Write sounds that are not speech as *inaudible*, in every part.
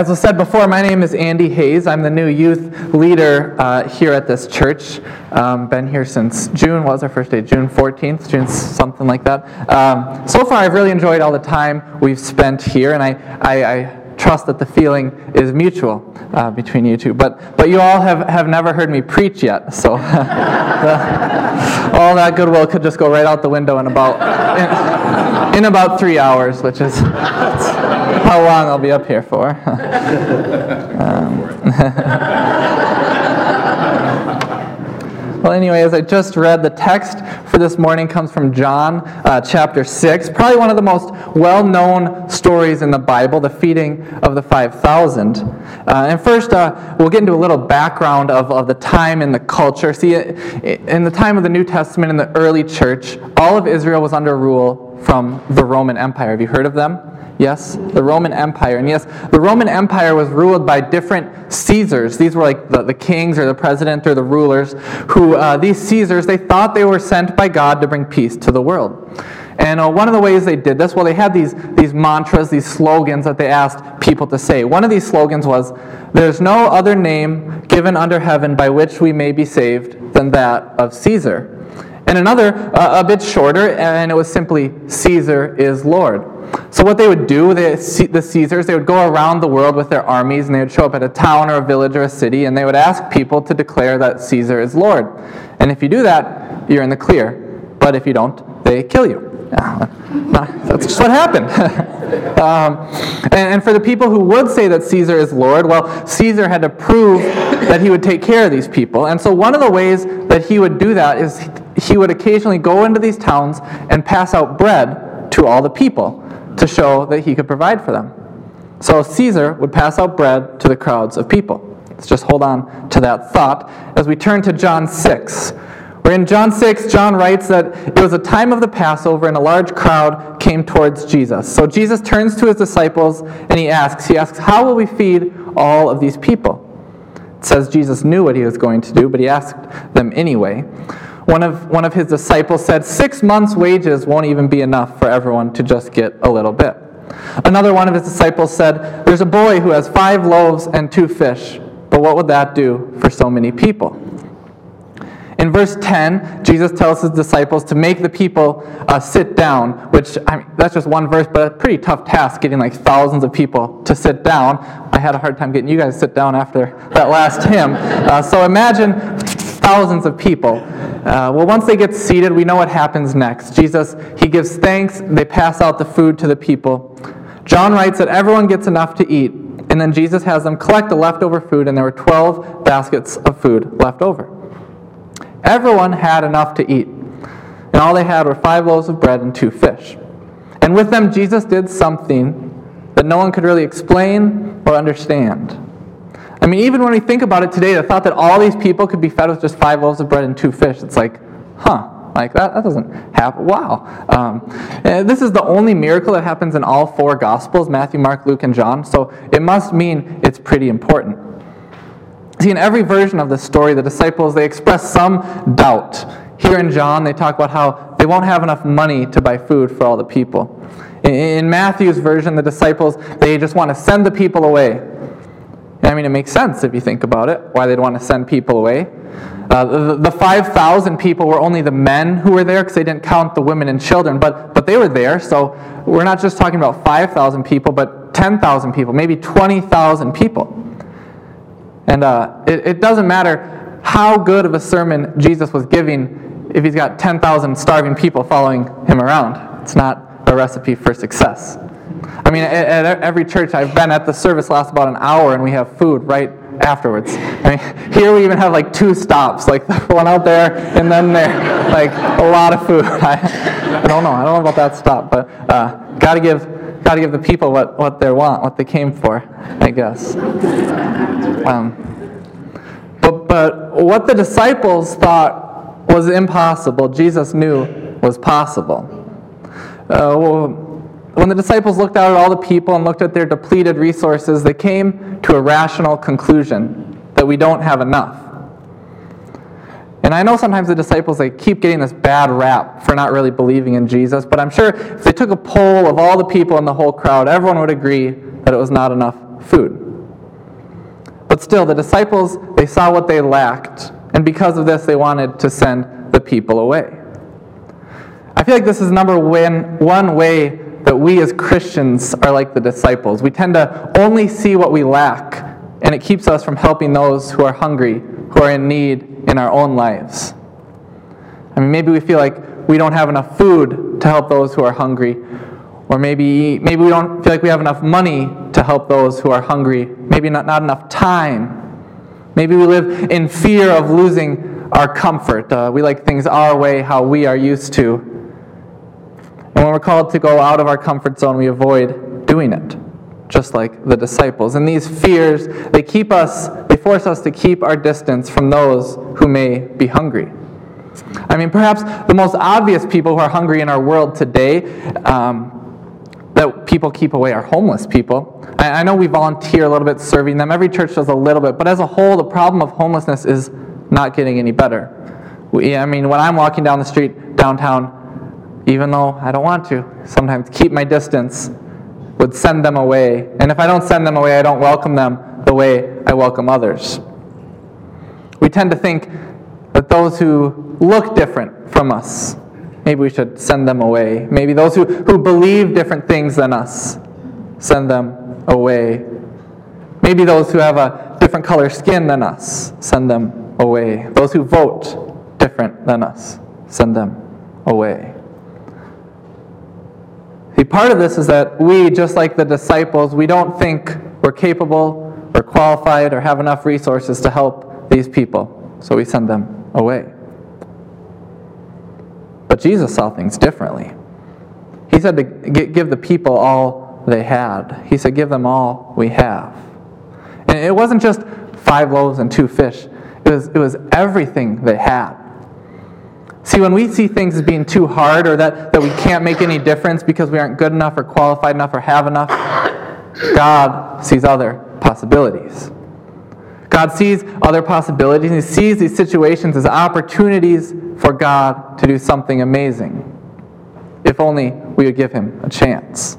As was said before, my name is Andy Hayes. I'm the new youth leader uh, here at this church. Um, been here since June. What was our first day? June 14th, June something like that. Um, so far, I've really enjoyed all the time we've spent here, and I, I, I trust that the feeling is mutual uh, between you two. But, but you all have, have never heard me preach yet, so the, *laughs* all that goodwill could just go right out the window in about, in, in about three hours, which is *laughs* how long I'll be up here for. *laughs* um, *laughs* Well, anyway, as I just read, the text for this morning comes from John uh, chapter 6, probably one of the most well known stories in the Bible, the feeding of the 5,000. Uh, and first, uh, we'll get into a little background of, of the time and the culture. See, in the time of the New Testament, in the early church, all of Israel was under rule from the Roman Empire. Have you heard of them? Yes, the Roman Empire. And yes, the Roman Empire was ruled by different Caesars. These were like the, the kings or the president or the rulers who, uh, these Caesars, they thought they were sent by God to bring peace to the world. And uh, one of the ways they did this, well, they had these, these mantras, these slogans that they asked people to say. One of these slogans was, There's no other name given under heaven by which we may be saved than that of Caesar. And another, uh, a bit shorter, and it was simply, Caesar is Lord. So what they would do, the Caesars, they would go around the world with their armies, and they would show up at a town or a village or a city, and they would ask people to declare that Caesar is Lord. And if you do that, you're in the clear. But if you don't, they kill you. *laughs* That's just what happened. *laughs* um, and, and, for the people who would say that Caesar is Lord, well, Caesar had to prove that he would take care of these people. And so one of the ways that he would do that is he would occasionally go into these towns and pass out bread to all the people to show that he could provide for them. So Caesar would pass out bread to the crowds of people. Let's just hold on to that thought as we turn to John 6. Where in John 6, John writes that it was a time of the Passover and a large crowd came towards Jesus. So Jesus turns to his disciples and he asks, he asks, How will we feed all of these people? It says Jesus knew what he was going to do, but he asked them anyway. One of, one of his disciples said, Six months' wages won't even be enough for everyone to just get a little bit. Another one of his disciples said, There's a boy who has five loaves and two fish, but what would that do for so many people? In verse 10, Jesus tells his disciples to make the people uh, sit down, which I mean, that's just one verse, but a pretty tough task getting like thousands of people to sit down. I had a hard time getting you guys to sit down after that last hymn. Uh, so imagine thousands of people. Uh, well, once they get seated, we know what happens next. Jesus, he gives thanks, they pass out the food to the people. John writes that everyone gets enough to eat, and then Jesus has them collect the leftover food, and there were 12 baskets of food left over. Everyone had enough to eat, and all they had were five loaves of bread and two fish. And with them, Jesus did something that no one could really explain or understand. I mean, even when we think about it today, the thought that all these people could be fed with just five loaves of bread and two fish, it's like, huh, like that, that doesn't happen. Wow. Um, this is the only miracle that happens in all four Gospels Matthew, Mark, Luke, and John, so it must mean it's pretty important. See, in every version of this story, the disciples, they express some doubt. Here in John, they talk about how they won't have enough money to buy food for all the people. In Matthew's version, the disciples, they just want to send the people away. I mean, it makes sense if you think about it, why they'd want to send people away. Uh, the, the 5,000 people were only the men who were there because they didn't count the women and children, but, but they were there. So we're not just talking about 5,000 people, but 10,000 people, maybe 20,000 people. And uh, it, it doesn't matter how good of a sermon Jesus was giving if he's got 10,000 starving people following him around. It's not a recipe for success. I mean, at, at every church I've been at, the service lasts about an hour and we have food right afterwards. I mean, *laughs* here we even have like two stops, like *laughs* one out there and then there, *laughs* like a lot of food. I, I don't know. I don't know about that stop, but uh, got to give got to give the people what, what they want, what they came for, I guess. Um, but, but what the disciples thought was impossible, Jesus knew was possible. Uh, well, when the disciples looked out at all the people and looked at their depleted resources, they came to a rational conclusion that we don't have enough. And I know sometimes the disciples they keep getting this bad rap for not really believing in Jesus, but I'm sure if they took a poll of all the people in the whole crowd, everyone would agree that it was not enough food. But still, the disciples, they saw what they lacked, and because of this, they wanted to send the people away. I feel like this is number one, one way that we as Christians are like the disciples. We tend to only see what we lack, and it keeps us from helping those who are hungry, who are in need in our own lives. I mean, maybe we feel like we don't have enough food to help those who are hungry, or maybe, maybe we don't feel like we have enough money to help those who are hungry, maybe not, not enough time. Maybe we live in fear of losing our comfort. Uh, we like things our way, how we are used to. And when we're called to go out of our comfort zone, we avoid doing it, just like the disciples. And these fears, they keep us, they force us to keep our distance from those who may be hungry. I mean, perhaps the most obvious people who are hungry in our world today um, that people keep away are homeless people. I, I know we volunteer a little bit serving them. Every church does a little bit. But as a whole, the problem of homelessness is not getting any better. We, I mean, when I'm walking down the street downtown, even though I don't want to, sometimes keep my distance, would send them away. And if I don't send them away, I don't welcome them the way I welcome others. We tend to think that those who look different from us, maybe we should send them away. Maybe those who, who believe different things than us, send them away. Maybe those who have a different color skin than us, send them away. Those who vote different than us, send them away. Part of this is that we, just like the disciples, we don't think we're capable or qualified or have enough resources to help these people, so we send them away. But Jesus saw things differently. He said to give the people all they had. He said, Give them all we have. And it wasn't just five loaves and two fish, it was, it was everything they had. See, when we see things as being too hard or that, that we can't make any difference because we aren't good enough or qualified enough or have enough, God sees other possibilities. God sees other possibilities. and He sees these situations as opportunities for God to do something amazing. If only we would give Him a chance.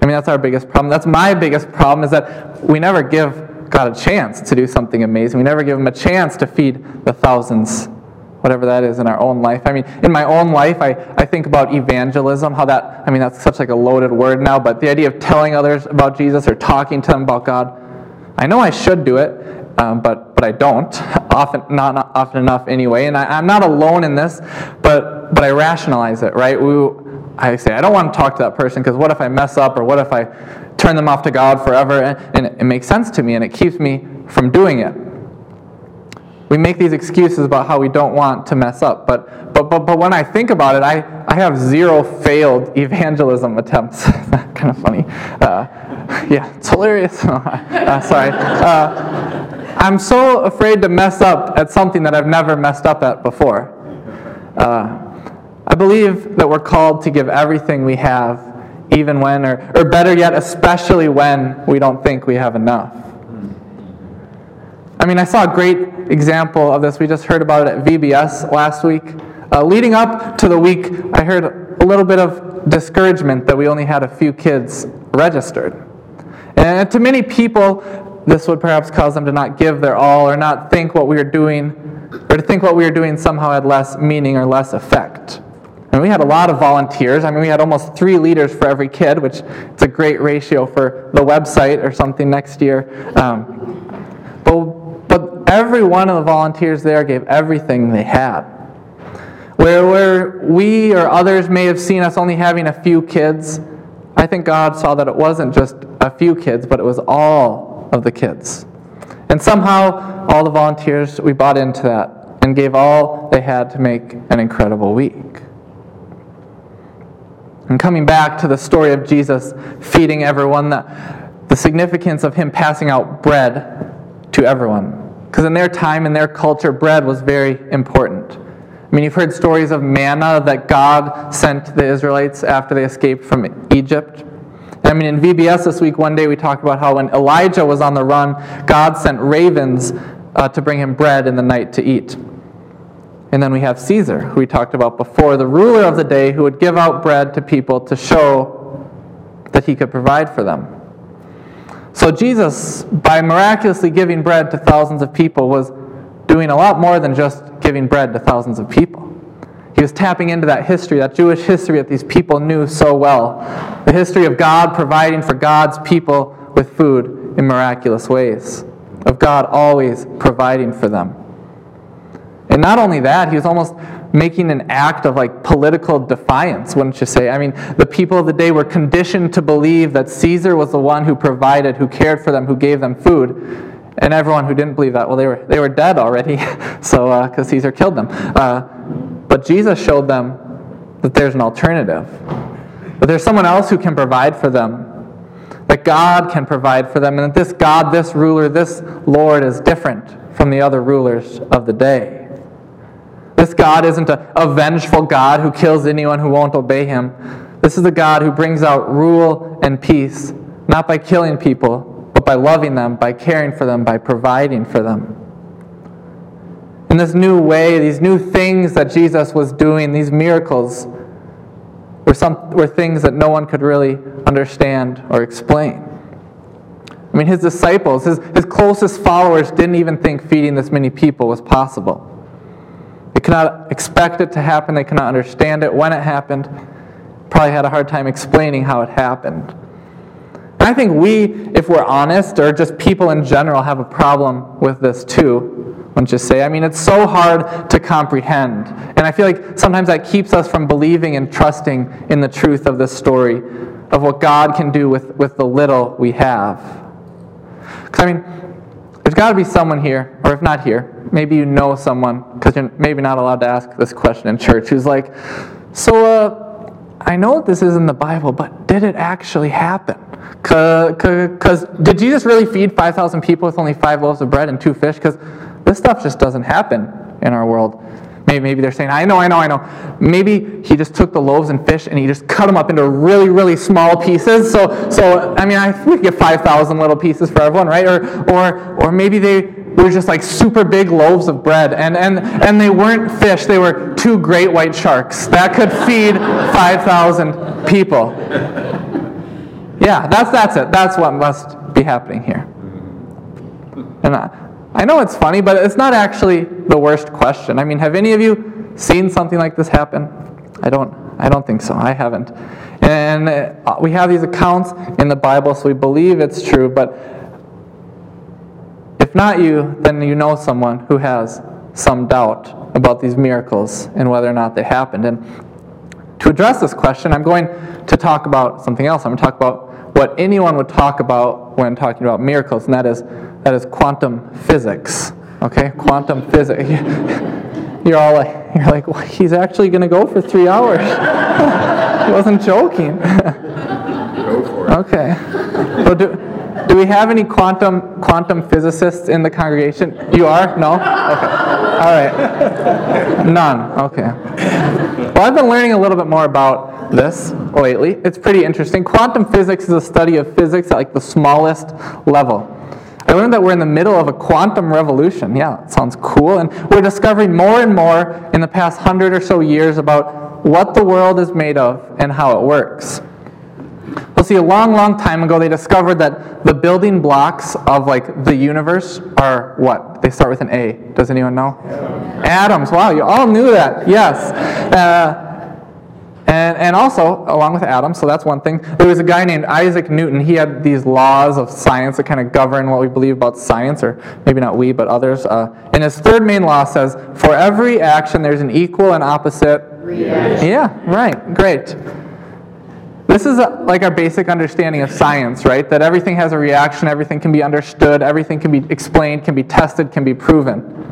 I mean, that's our biggest problem. That's my biggest problem is that we never give God a chance to do something amazing. We never give Him a chance to feed the thousands, whatever that is in our own life. I mean, in my own life, I, I think about evangelism, how that, I mean, that's such like a loaded word now, but the idea of telling others about Jesus or talking to them about God, I know I should do it, um, but but I don't *laughs* often not, not often enough anyway. And I, am not alone in this, but but I rationalize it, right? We, I say I don't want to talk to that person because what if I mess up or what if I turn them off to God forever? And, and it, it makes sense to me and it keeps me from doing it. We make these excuses about how we don't want to mess up, but but but, but when I think about it, I, I have zero failed evangelism attempts. *laughs* kind of funny. Uh, yeah, it's hilarious. *laughs* uh, sorry. Uh, I'm so afraid to mess up at something that I've never messed up at before. Uh, I believe that we're called to give everything we have, even when, or, or better yet, especially when we don't think we have enough. I mean, I saw a great example of this. We just heard about it at VBS last week. Uh, leading up to the week, I heard a little bit of discouragement that we only had a few kids registered. And to many people, this would perhaps cause them to not give their all or not think what we were doing, or to think what we were doing somehow had less meaning or less effect. And we had a lot of volunteers. I mean, we had almost three leaders for every kid, which it's a great ratio for the website or something next year. Um, every one of the volunteers there gave everything they had. Where, where we or others may have seen us only having a few kids, I think God saw that it wasn't just a few kids, but it was all of the kids. And somehow, all the volunteers, we bought into that and gave all they had to make an incredible week. And coming back to the story of Jesus feeding everyone, the, the significance of him passing out bread to everyone. Because in their time, in their culture, bread was very important. I mean, you've heard stories of manna that God sent the Israelites after they escaped from Egypt. I mean, in VBS this week, one day we talked about how when Elijah was on the run, God sent ravens uh, to bring him bread in the night to eat. And then we have Caesar, who we talked about before, the ruler of the day who would give out bread to people to show that he could provide for them. So Jesus, by miraculously giving bread to thousands of people, was doing a lot more than just giving bread to thousands of people. He was tapping into that history, that Jewish history that these people knew so well. The history of God providing for God's people with food in miraculous ways, of God always providing for them. And not only that, he was almost making an act of like political defiance, wouldn't you say? I mean, the people of the day were conditioned to believe that Caesar was the one who provided, who cared for them, who gave them food. And everyone who didn't believe that, well, they were, they were dead already, *laughs* so because uh, Caesar killed them. Uh, but Jesus showed them that there's an alternative, that there's someone else who can provide for them, that God can provide for them, and that this God, this ruler, this Lord is different from the other rulers of the day. This God isn't a, a vengeful God who kills anyone who won't obey him. This is a God who brings out rule and peace, not by killing people, but by loving them, by caring for them, by providing for them. In this new way, these new things that Jesus was doing, these miracles, were, some, were things that no one could really understand or explain. I mean, his disciples, his, his closest followers, didn't even think feeding this many people was possible. They could not expect it to happen. They could not understand it when it happened. Probably had a hard time explaining how it happened. I think we, if we're honest, or just people in general, have a problem with this too, wouldn't you say? I mean, it's so hard to comprehend. And I feel like sometimes that keeps us from believing and trusting in the truth of this story, of what God can do with, with the little we have. Because, I mean, got to be someone here, or if not here, maybe you know someone, because you're maybe not allowed to ask this question in church, who's like, So, uh, I know this is in the Bible, but did it actually happen? Because did Jesus really feed 5,000 people with only five loaves of bread and two fish? Because this stuff just doesn't happen in our world. Maybe, they're saying, I know, I know, I know. Maybe he just took the loaves and fish and he just cut them up into really, really small pieces. So, so I mean, I could get 5,000 little pieces for everyone, right? Or, or, or maybe they were just like super big loaves of bread and, and, and they weren't fish, they were two great white sharks that could feed 5,000 people. Yeah, that's, that's it. That's what must be happening here. And I, I know it's funny, but it's not actually the worst question. I mean, have any of you seen something like this happen? I don't. I don't think so. I haven't. And uh, we have these accounts in the Bible, so we believe it's true. But if not you, then you know someone who has some doubt about these miracles and whether or not they happened. And to address this question, I'm going to talk about something else. I'm going to talk about what anyone would talk about when talking about miracles, and that is that is quantum physics. Okay, quantum physics. *laughs* You're all like, you're like, well, he's actually going to go for three hours. *laughs* he wasn't joking. go for it. Okay. So do, do we have any quantum quantum physicists in the congregation? You are? No? Okay. All right. None. Okay. Well, I've been learning a little bit more about this lately. It's pretty interesting. Quantum physics is a study of physics at like the smallest level. I learned that we're in the middle of a quantum revolution. Yeah, it sounds cool. And we're discovering more and more in the past hundred or so years about what the world is made of and how it works. Well, see, a long, long time ago, they discovered that the building blocks of like the universe are what? They start with an A. Does anyone know? Atoms. Wow, you all knew that. Yes. Uh, and, and also, along with atom, so that's one thing, there was a guy named Isaac Newton. He had these laws of science that kind of govern what we believe about science, or maybe not we, but others. Uh, and his third main law says for every action, there's an equal and opposite reaction. Yeah, right, great. This is a, like our basic understanding of science, right? That everything has a reaction, everything can be understood, everything can be explained, can be tested, can be proven.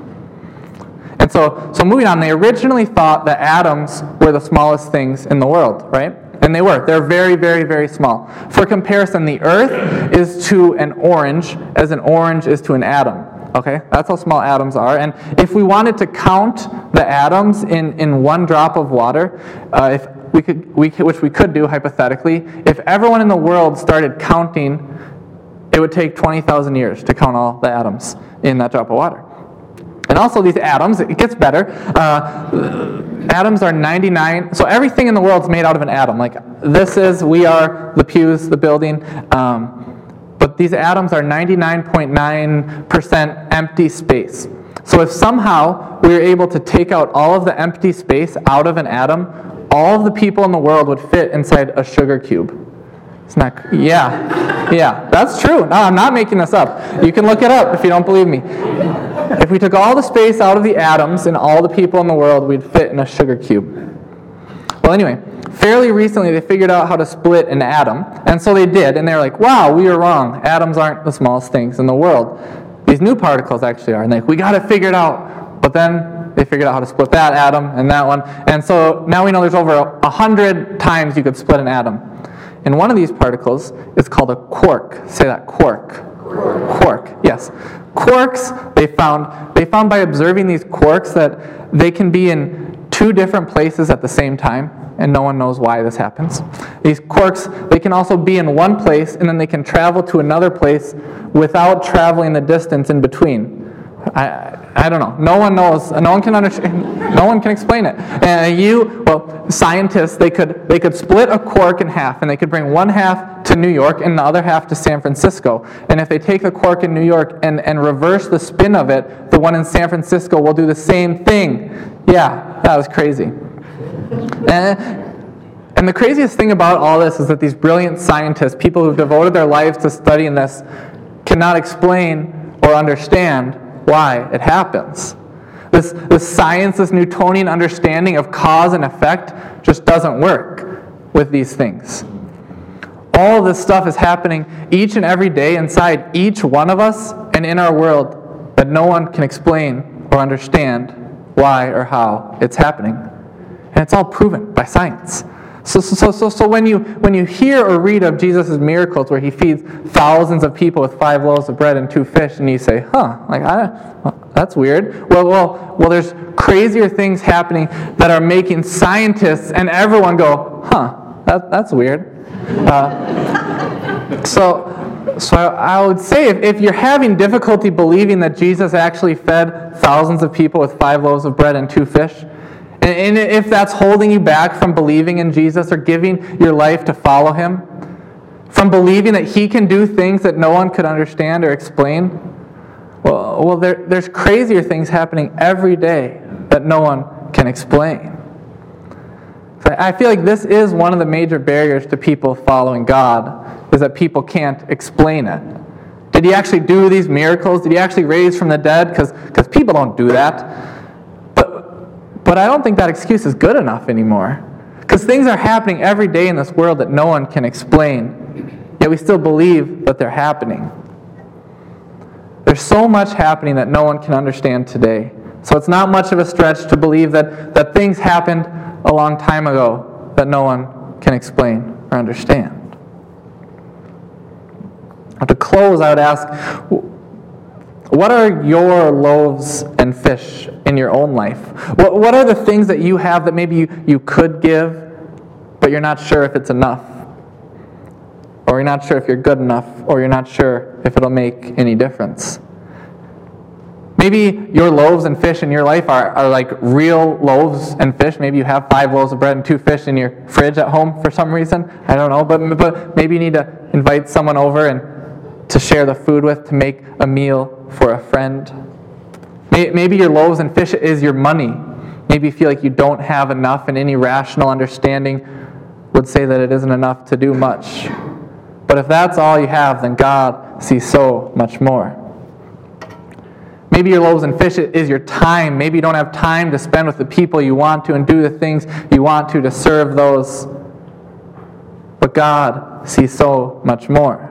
And so, so moving on, they originally thought that atoms were the smallest things in the world, right? And they were. They're very, very, very small. For comparison, the Earth is to an orange as an orange is to an atom. Okay? That's how small atoms are. And if we wanted to count the atoms in, in one drop of water, uh, if we could, we could, which we could do hypothetically, if everyone in the world started counting, it would take 20,000 years to count all the atoms in that drop of water. And also these atoms, it gets better. Uh, atoms are 99, so everything in the world is made out of an atom. Like this is, we are, the pews, the building. Um, but these atoms are 99.9% empty space. So if somehow we were able to take out all of the empty space out of an atom, all of the people in the world would fit inside a sugar cube. It's not, yeah, yeah, that's true. No, I'm not making this up. You can look it up if you don't believe me. If we took all the space out of the atoms and all the people in the world, we'd fit in a sugar cube. Well, anyway, fairly recently they figured out how to split an atom, and so they did, and they were like, wow, we were wrong. Atoms aren't the smallest things in the world. These new particles actually are, and they, we got to figure it out. But then they figured out how to split that atom and that one, and so now we know there's over a hundred times you could split an atom. And one of these particles is called a quark. Say that, quark. Quark. Yes. Quarks, they found, they found by observing these quarks that they can be in two different places at the same time, and no one knows why this happens. These quarks, they can also be in one place, and then they can travel to another place without traveling the distance in between. I, I don't know. No one knows. No one can understand. No one can explain it. And you, well, scientists, they could they could split a quark in half, and they could bring one half to New York and the other half to San Francisco. And if they take the quark in New York and, and reverse the spin of it, the one in San Francisco will do the same thing. Yeah, that was crazy. And, and the craziest thing about all this is that these brilliant scientists, people who've devoted their lives to studying this, cannot explain or understand why it happens. This, this science, this Newtonian understanding of cause and effect just doesn't work with these things. All this stuff is happening each and every day inside each one of us and in our world that no one can explain or understand why or how it's happening. And it's all proven by science. So, so, so, so when, you, when you hear or read of Jesus' miracles where he feeds thousands of people with five loaves of bread and two fish, and you say, huh, like, I, that's weird. Well, well, well, there's crazier things happening that are making scientists and everyone go, huh, that, that's weird. Uh, *laughs* so, so I, I would say if, if you're having difficulty believing that Jesus actually fed thousands of people with five loaves of bread and two fish, and if that's holding you back from believing in Jesus or giving your life to follow him, from believing that he can do things that no one could understand or explain, well, well there, there's crazier things happening every day that no one can explain. So I feel like this is one of the major barriers to people following God, is that people can't explain it. Did he actually do these miracles? Did he actually raise from the dead? Because people don't do that. But I don't think that excuse is good enough anymore. Because things are happening every day in this world that no one can explain, yet we still believe that they're happening. There's so much happening that no one can understand today. So it's not much of a stretch to believe that, that things happened a long time ago that no one can explain or understand. To close, I would ask what are your loaves and fish in your own life? What, what are the things that you have that maybe you, you could give, but you're not sure if it's enough? Or you're not sure if you're good enough, or you're not sure if it'll make any difference? Maybe your loaves and fish in your life are, are like real loaves and fish. Maybe you have five loaves of bread and two fish in your fridge at home for some reason. I don't know. But, but maybe you need to invite someone over and to share the food with to make a meal for a friend. Maybe your loaves and fish is your money. Maybe you feel like you don't have enough, and any rational understanding would say that it isn't enough to do much. But if that's all you have, then God sees so much more. Maybe your loaves and fish is your time. Maybe you don't have time to spend with the people you want to and do the things you want to to serve those. But God sees so much more.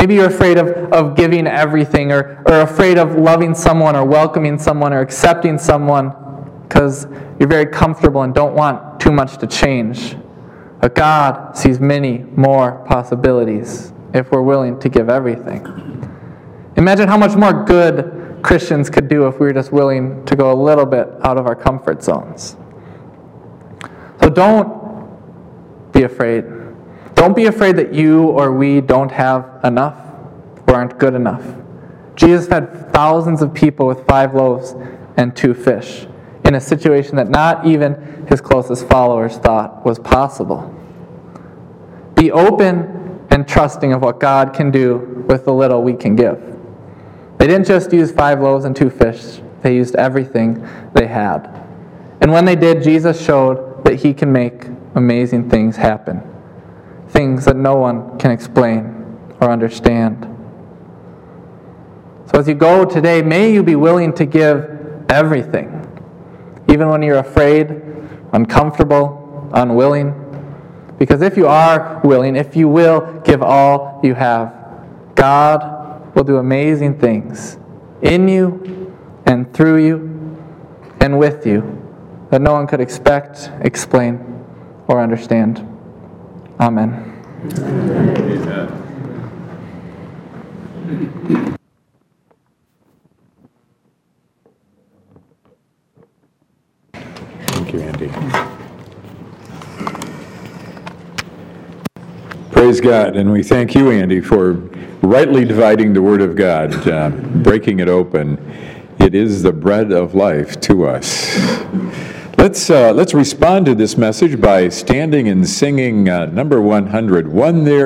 Maybe you're afraid of, of giving everything or, or afraid of loving someone or welcoming someone or accepting someone because you're very comfortable and don't want too much to change. But God sees many more possibilities if we're willing to give everything. Imagine how much more good Christians could do if we were just willing to go a little bit out of our comfort zones. So don't be afraid. Don't be afraid that you or we don't have enough or aren't good enough. Jesus fed thousands of people with five loaves and two fish in a situation that not even his closest followers thought was possible. Be open and trusting of what God can do with the little we can give. They didn't just use five loaves and two fish, they used everything they had. And when they did, Jesus showed that He can make amazing things happen things that no one can explain or understand. So as you go today, may you be willing to give everything, even when you're afraid, uncomfortable, unwilling. Because if you are willing, if you will give all you have, God will do amazing things in you and through you and with you that no one could expect, explain, or understand. Amen. Thank you, Andy. Praise God, and we thank you, Andy, for rightly dividing the Word of God, uh, breaking it open. It is the bread of life to us. Let's, uh, let's respond to this message by standing and singing uh, number 100. One there